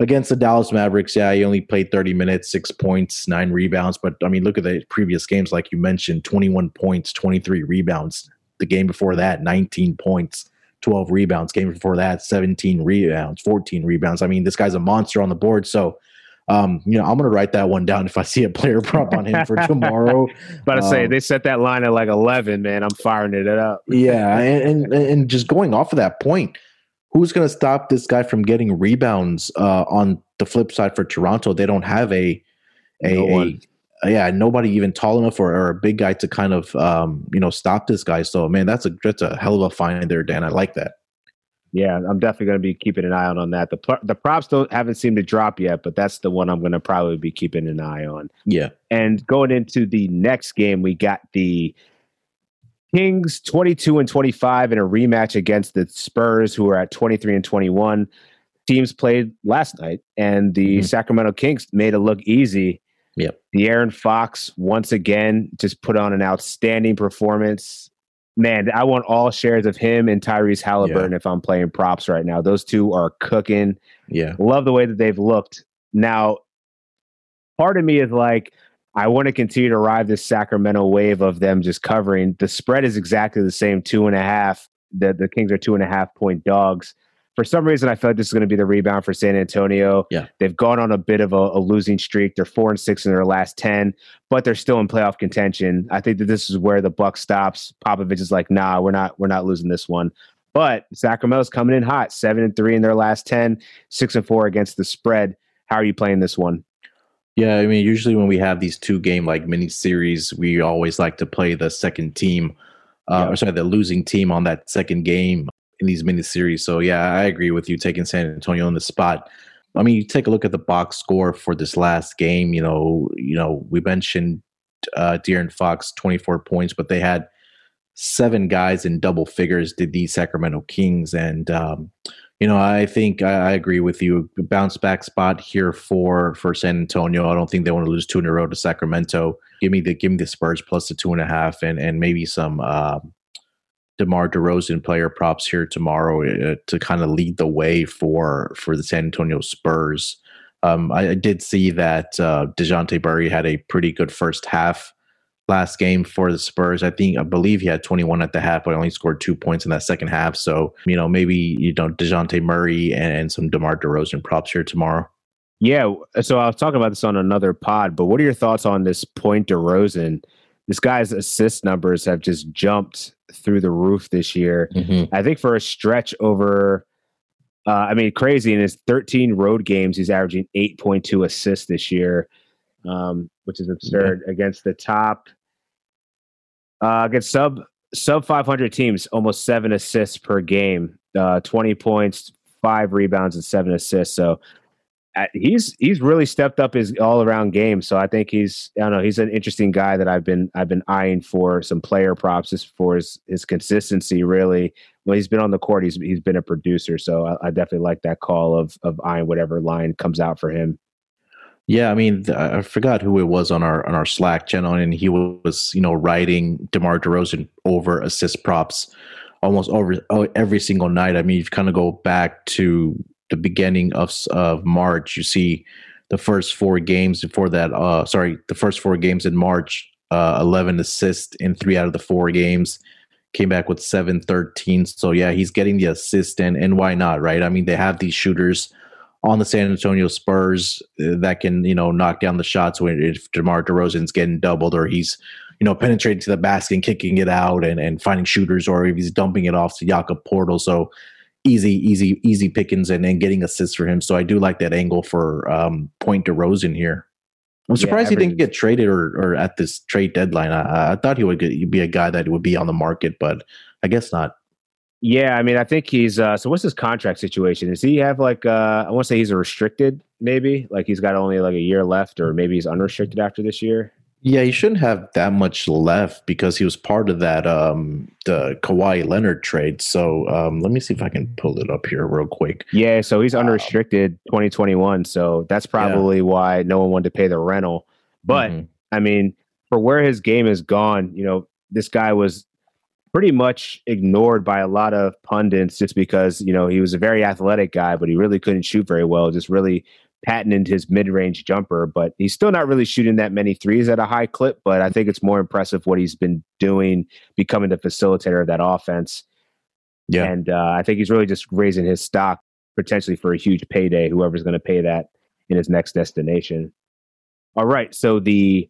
Against the Dallas Mavericks, yeah, he only played 30 minutes, six points, nine rebounds. But I mean, look at the previous games, like you mentioned, 21 points, 23 rebounds. The game before that, 19 points. 12 rebounds. Game before that, 17 rebounds, 14 rebounds. I mean, this guy's a monster on the board. So, um, you know, I'm going to write that one down if I see a player prop on him for tomorrow. but I um, say they set that line at like 11, man. I'm firing it up. yeah, and, and, and just going off of that point, who's going to stop this guy from getting rebounds uh, on the flip side for Toronto? They don't have a a, no a yeah, nobody even tall enough or, or, a big guy to kind of um, you know stop this guy. So man, that's a that's a hell of a find there, Dan. I like that. Yeah, I'm definitely going to be keeping an eye out on that. The the props don't haven't seemed to drop yet, but that's the one I'm going to probably be keeping an eye on. Yeah. And going into the next game, we got the Kings 22 and 25 in a rematch against the Spurs, who are at 23 and 21. Teams played last night, and the mm-hmm. Sacramento Kings made it look easy Yep. De'Aaron Fox once again just put on an outstanding performance. Man, I want all shares of him and Tyrese Halliburton yeah. if I'm playing props right now. Those two are cooking. Yeah. Love the way that they've looked. Now, part of me is like, I want to continue to ride this Sacramento wave of them just covering. The spread is exactly the same, two and a half. The the Kings are two and a half point dogs for some reason, I felt like this is going to be the rebound for San Antonio. Yeah, they've gone on a bit of a, a, losing streak. They're four and six in their last ten, but they're still in playoff contention. I think that this is where the buck stops. Popovich is like, nah, we're not, we're not losing this one. But Sacramento's coming in hot, seven and three in their last 10, six and four against the spread. How are you playing this one? Yeah, I mean, usually when we have these two game like mini series, we always like to play the second team, uh, yeah. or sorry, the losing team on that second game in these mini series. So yeah, I agree with you taking San Antonio on the spot. I mean, you take a look at the box score for this last game. You know, you know, we mentioned uh, De'Aaron Fox, twenty four points, but they had seven guys in double figures. Did the Sacramento Kings, and um, you know, I think I, I, agree with you. Bounce back spot here for for San Antonio. I don't think they want to lose two in a row to Sacramento. Give me the give me the Spurs plus the two and a half, and and maybe some. Uh, DeMar DeRozan player props here tomorrow uh, to kind of lead the way for for the San Antonio Spurs. Um, I, I, did see that uh, Dejounte Murray had a pretty good first half last game for the Spurs. I think I believe he had 21 at the half, but only scored two points in that second half. So you know maybe you know Dejounte Murray and, and some DeMar DeRozan props here tomorrow. Yeah, so I was talking about this on another pod, but what are your thoughts on this point DeRozan? this guy's assist numbers have just jumped through the roof this year. Mm-hmm. I think for a stretch over, uh, I mean, crazy in his 13 road games, he's averaging 8.2 assists this year, um, which is absurd mm-hmm. against the top, uh, against sub sub 500 teams, almost seven assists per game, uh, 20 points, five rebounds, and seven assists. So he's he's really stepped up his all around game. So I think he's I don't know he's an interesting guy that I've been I've been eyeing for some player props just for his his consistency. Really, when he's been on the court, he's he's been a producer. So I, I definitely like that call of of eyeing whatever line comes out for him. Yeah, I mean, I forgot who it was on our on our Slack channel, and he was you know writing DeMar DeRozan over assist props almost over oh, every single night. I mean, you kind of go back to the beginning of of March, you see the first four games before that. Uh, sorry, the first four games in March, uh, 11 assists in three out of the four games. Came back with 7 13. So, yeah, he's getting the assist, and, and why not, right? I mean, they have these shooters on the San Antonio Spurs uh, that can, you know, knock down the shots when if DeMar DeRozan's getting doubled or he's, you know, penetrating to the basket and kicking it out and, and finding shooters or if he's dumping it off to Jakob Poeltl. So, easy, easy, easy pickings and, and getting assists for him. So I do like that angle for um, Point DeRozan here. I'm surprised yeah, he didn't get traded or, or at this trade deadline. I, I thought he would get, be a guy that would be on the market, but I guess not. Yeah, I mean, I think he's. Uh, so, what's his contract situation? Does he have like? Uh, I want to say he's a restricted, maybe. Like he's got only like a year left, or maybe he's unrestricted after this year. Yeah, he shouldn't have that much left because he was part of that um the Kawhi Leonard trade. So um let me see if I can pull it up here real quick. Yeah, so he's unrestricted um, 2021. So that's probably yeah. why no one wanted to pay the rental. But mm-hmm. I mean, for where his game has gone, you know, this guy was pretty much ignored by a lot of pundits just because, you know, he was a very athletic guy, but he really couldn't shoot very well, just really patented his mid-range jumper, but he's still not really shooting that many threes at a high clip. But I think it's more impressive what he's been doing, becoming the facilitator of that offense. Yeah, and uh, I think he's really just raising his stock potentially for a huge payday. Whoever's going to pay that in his next destination. All right, so the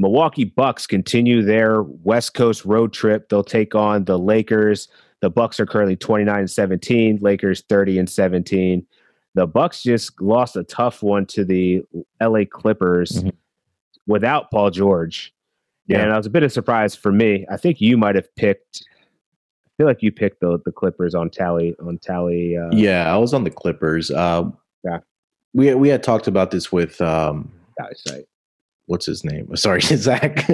Milwaukee Bucks continue their West Coast road trip. They'll take on the Lakers. The Bucks are currently 29 and 17, Lakers 30 and 17 the Bucks just lost a tough one to the LA Clippers mm-hmm. without Paul George. Yeah. And that was a bit of surprise for me. I think you might have picked I feel like you picked the the Clippers on tally on tally uh, Yeah, I was on the Clippers. Uh, yeah. We we had talked about this with um right. What's his name? Sorry, Zach.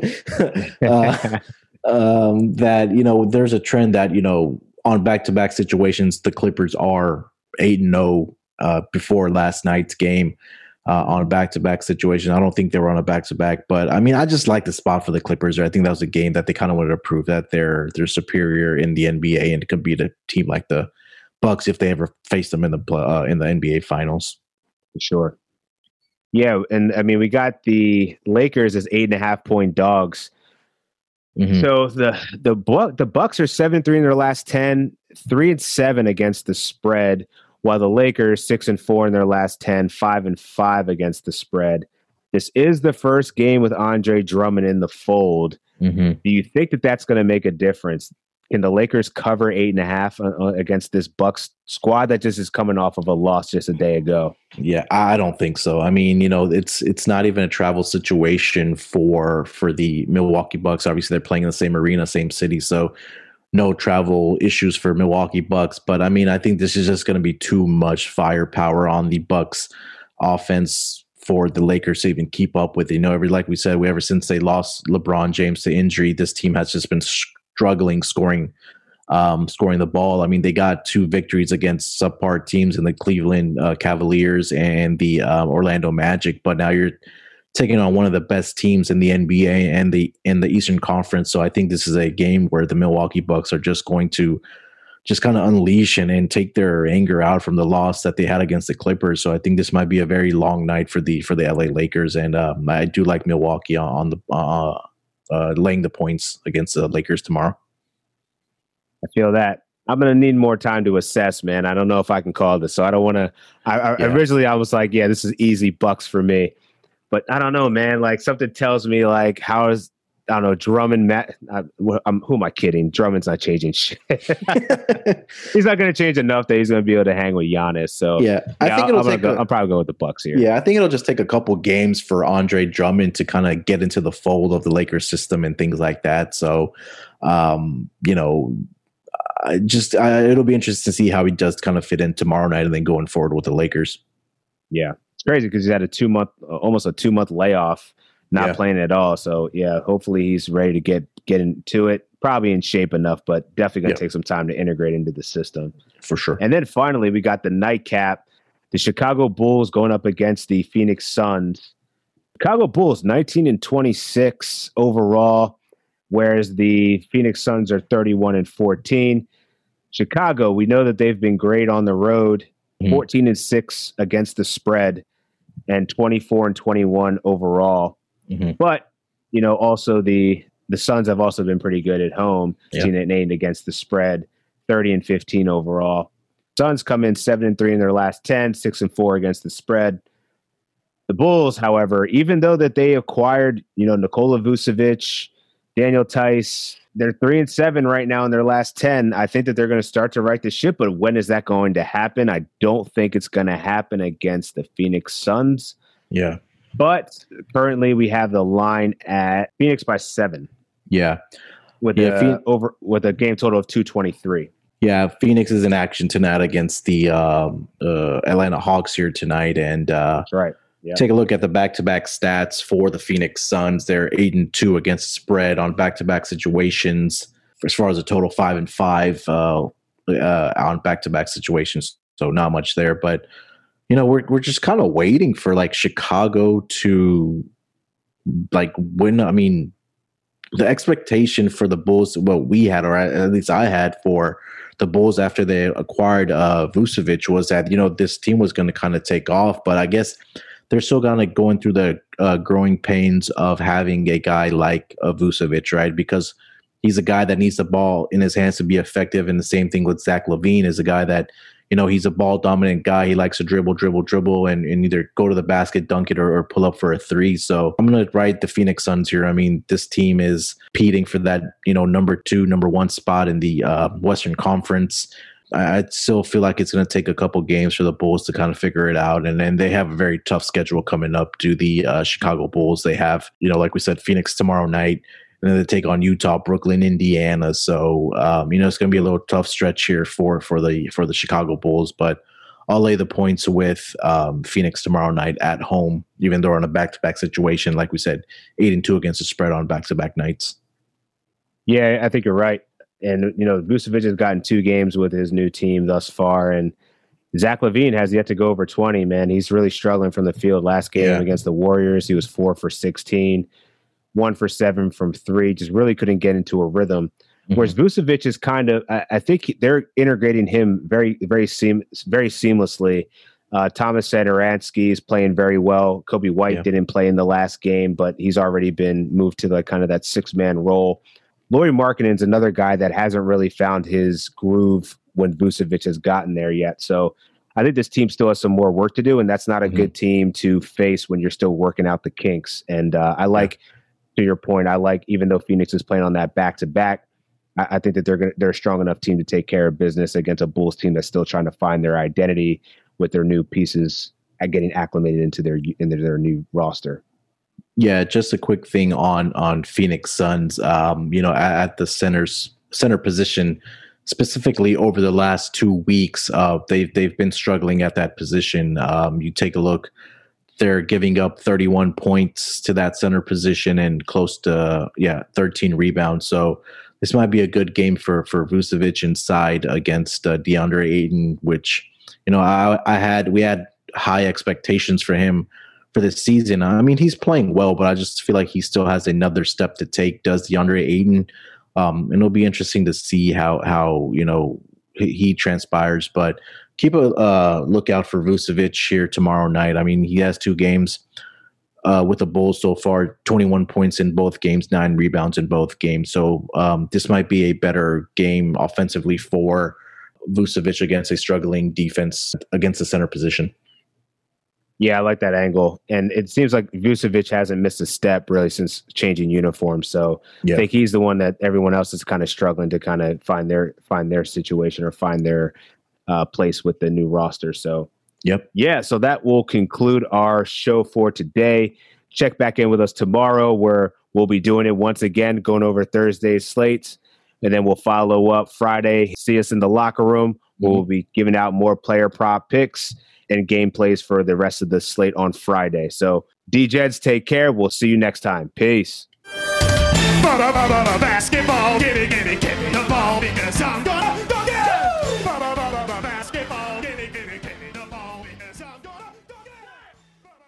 uh, um, that you know, there's a trend that you know on back to back situations, the Clippers are eight and zero oh uh, before last night's game uh, on a back to back situation. I don't think they were on a back to back, but I mean, I just like the spot for the Clippers. I think that was a game that they kind of wanted to prove that they're they're superior in the NBA and could beat a team like the Bucks if they ever face them in the uh, in the NBA Finals. For sure. Yeah, and I mean, we got the Lakers as eight and a half point dogs. Mm-hmm. So the the the Bucks are seven three in their last ten, three and seven against the spread while the Lakers six and four in their last 10, five and five against the spread. This is the first game with Andre Drummond in the fold. Mm-hmm. Do you think that that's going to make a difference? Can the Lakers cover eight and a half uh, uh, against this Bucks squad that just is coming off of a loss just a day ago? Yeah, I don't think so. I mean, you know, it's it's not even a travel situation for for the Milwaukee Bucks. Obviously, they're playing in the same arena, same city, so no travel issues for Milwaukee Bucks. But I mean, I think this is just going to be too much firepower on the Bucks offense for the Lakers to even keep up with. You know, every like we said, we ever since they lost LeBron James to injury, this team has just been struggling scoring um, scoring the ball. I mean, they got two victories against subpar teams in the Cleveland uh, Cavaliers and the uh, Orlando Magic, but now you're taking on one of the best teams in the NBA and the in the Eastern Conference. So I think this is a game where the Milwaukee Bucks are just going to just kind of unleash and, and take their anger out from the loss that they had against the Clippers. So I think this might be a very long night for the for the LA Lakers, and um, I do like Milwaukee on, the uh, uh, laying the points against the Lakers tomorrow. I feel that. I'm gonna need more time to assess, man. I don't know if I can call this, so I don't want to. I, I yeah. originally I was like, yeah, this is easy bucks for me. But I don't know, man. Like something tells me like how is I don't know Drummond. Matt, I, I'm, who am I kidding? Drummond's not changing shit. he's not going to change enough that he's going to be able to hang with Giannis. So yeah, I think it'll I'm, take. Go, I'm probably going with the Bucks here. Yeah, I think it'll just take a couple games for Andre Drummond to kind of get into the fold of the Lakers system and things like that. So, um, you know, I just it'll be interesting to see how he does kind of fit in tomorrow night and then going forward with the Lakers. Yeah, it's crazy because he's had a two month, almost a two month layoff, not Yeah. playing at all. So yeah, hopefully he's ready to get get into it. Probably in shape enough, but definitely gonna Yeah. take some time to integrate into the system. for sure. And then finally, we got the nightcap. The Chicago Bulls going up against the Phoenix Suns. Chicago Bulls 19 and 26 overall, whereas the Phoenix Suns are 31 and 14. Chicago, we know that they've been great on the road, Mhm. 14 and 6 against the spread and 24 and 21 overall. Mhm. But, you know, also the the Suns have also been pretty good at home, Yeah. 15 and 8 against the spread, 30 and 15 overall. Suns come in 7 and 3 in their last 10, 6 and 4 against the spread. The Bulls, however, even though that they acquired, you know, Nikola Vucevic, Daniel Theis, they're 3 and 7 right now in their last 10. I think that they're going to start to right the ship, but when is that going to happen? I don't think it's going to happen against the Phoenix Suns. Yeah. But currently we have the line at Phoenix by 7 Yeah. with Yeah, a Phoen- over with a game total of 223. Yeah, Phoenix is in action tonight against the um, uh, Atlanta Hawks here tonight, and uh, That's right. Yeah. take a look at the back-to-back stats for the Phoenix Suns. They're eight and two against spread on back-to-back situations. As far as a total, five and five uh, uh, on back-to-back situations. So not much there, but you know we're we're just kind of waiting for like Chicago to like win. I mean, the expectation for the Bulls, what we had, or at least I had for the Bulls after they acquired uh, Vucevic, was that you know this team was going to kind of take off, but I guess they're still kind of going through the uh, growing pains of having a guy like uh, Vucevic, right? Because he's a guy that needs the ball in his hands to be effective, and the same thing with Zach LaVine is a guy that you know he's a ball dominant guy. He likes to dribble, dribble, dribble, and, and either go to the basket, dunk it, or, or pull up for a three. So I'm gonna ride the Phoenix Suns here. I mean, this team is competing for that you know number two, number one spot in the uh, Western Conference. I I still feel like it's going to take a couple games for the Bulls to kind of figure it out, and then they have a very tough schedule coming up. To the uh, Chicago Bulls, they have you know, like we said, Phoenix tomorrow night, and then they take on Utah, Brooklyn, Indiana. So um, you know, it's going to be a little tough stretch here for for the for the Chicago Bulls, but. I'll lay the points with um, Phoenix tomorrow night at home, even though we're on a back-to-back situation. Like we said, eight and two against the spread on back-to-back nights. Yeah, I think you're right. And you know, Vucevic has gotten two games with his new team thus far, and Zach LaVine has yet to go over 20. Man, he's really struggling from the field. Last game Yeah. against the Warriors, he was four for 16, one for seven from three. Just really couldn't get into a rhythm. Whereas Vucevic is kind of, I, I think he- they're integrating him very, very seam, very seamlessly. Uh, Tomas Satoransky is playing very well. Coby White Yeah. didn't play in the last game, but he's already been moved to like kind of that six man role. Lauri Markkanen's another guy that hasn't really found his groove when Vucevic has gotten there yet. So I think this team still has some more work to do, and that's not a Mhm. good team to face when you're still working out the kinks. And uh, I like, to your point, I like even though Phoenix is playing on that back to back, I think that they're gonna, they're a strong enough team to take care of business against a Bulls team that's still trying to find their identity with their new pieces at getting acclimated into their into their new roster. Yeah, just a quick thing on on Phoenix Suns. Um, you know, at, at the center's center position, specifically over the last two weeks, uh, they've they've been struggling at that position. Um, you take a look; they're giving up 31 points to that center position and close to yeah 13 rebounds. So this might be a good game for for Vucevic inside against uh, DeAndre Ayton, which you know I, I had we had high expectations for him for this season. I mean, he's playing well, but I just feel like he still has another step to take. Does DeAndre Ayton? Um, and it'll be interesting to see how how you know he, he transpires. But keep a uh, lookout for Vucevic here tomorrow night. I mean, he has two games uh, with the Bulls so far: twenty-one points in both games, nine rebounds in both games. So um, this might be a better game offensively for Vucevic against a struggling defense against the center position. Yeah, I like that angle, and it seems like Vucevic hasn't missed a step really since changing uniforms. So Yeah. I think he's the one that everyone else is kind of struggling to kind of find their find their situation or find their uh, place with the new roster. So Yep. yeah, so that will conclude our show for today. Check back in with us tomorrow where we'll be doing it once again, going over Thursday's slates. And then we'll follow up Friday. See us in the locker room. where We'll be giving out more player prop picks. and gameplays for the rest of the slate on Friday. So, Degens, take care. We'll see you next time. Peace. Basketball, give me, give me, give me the ball because I'm going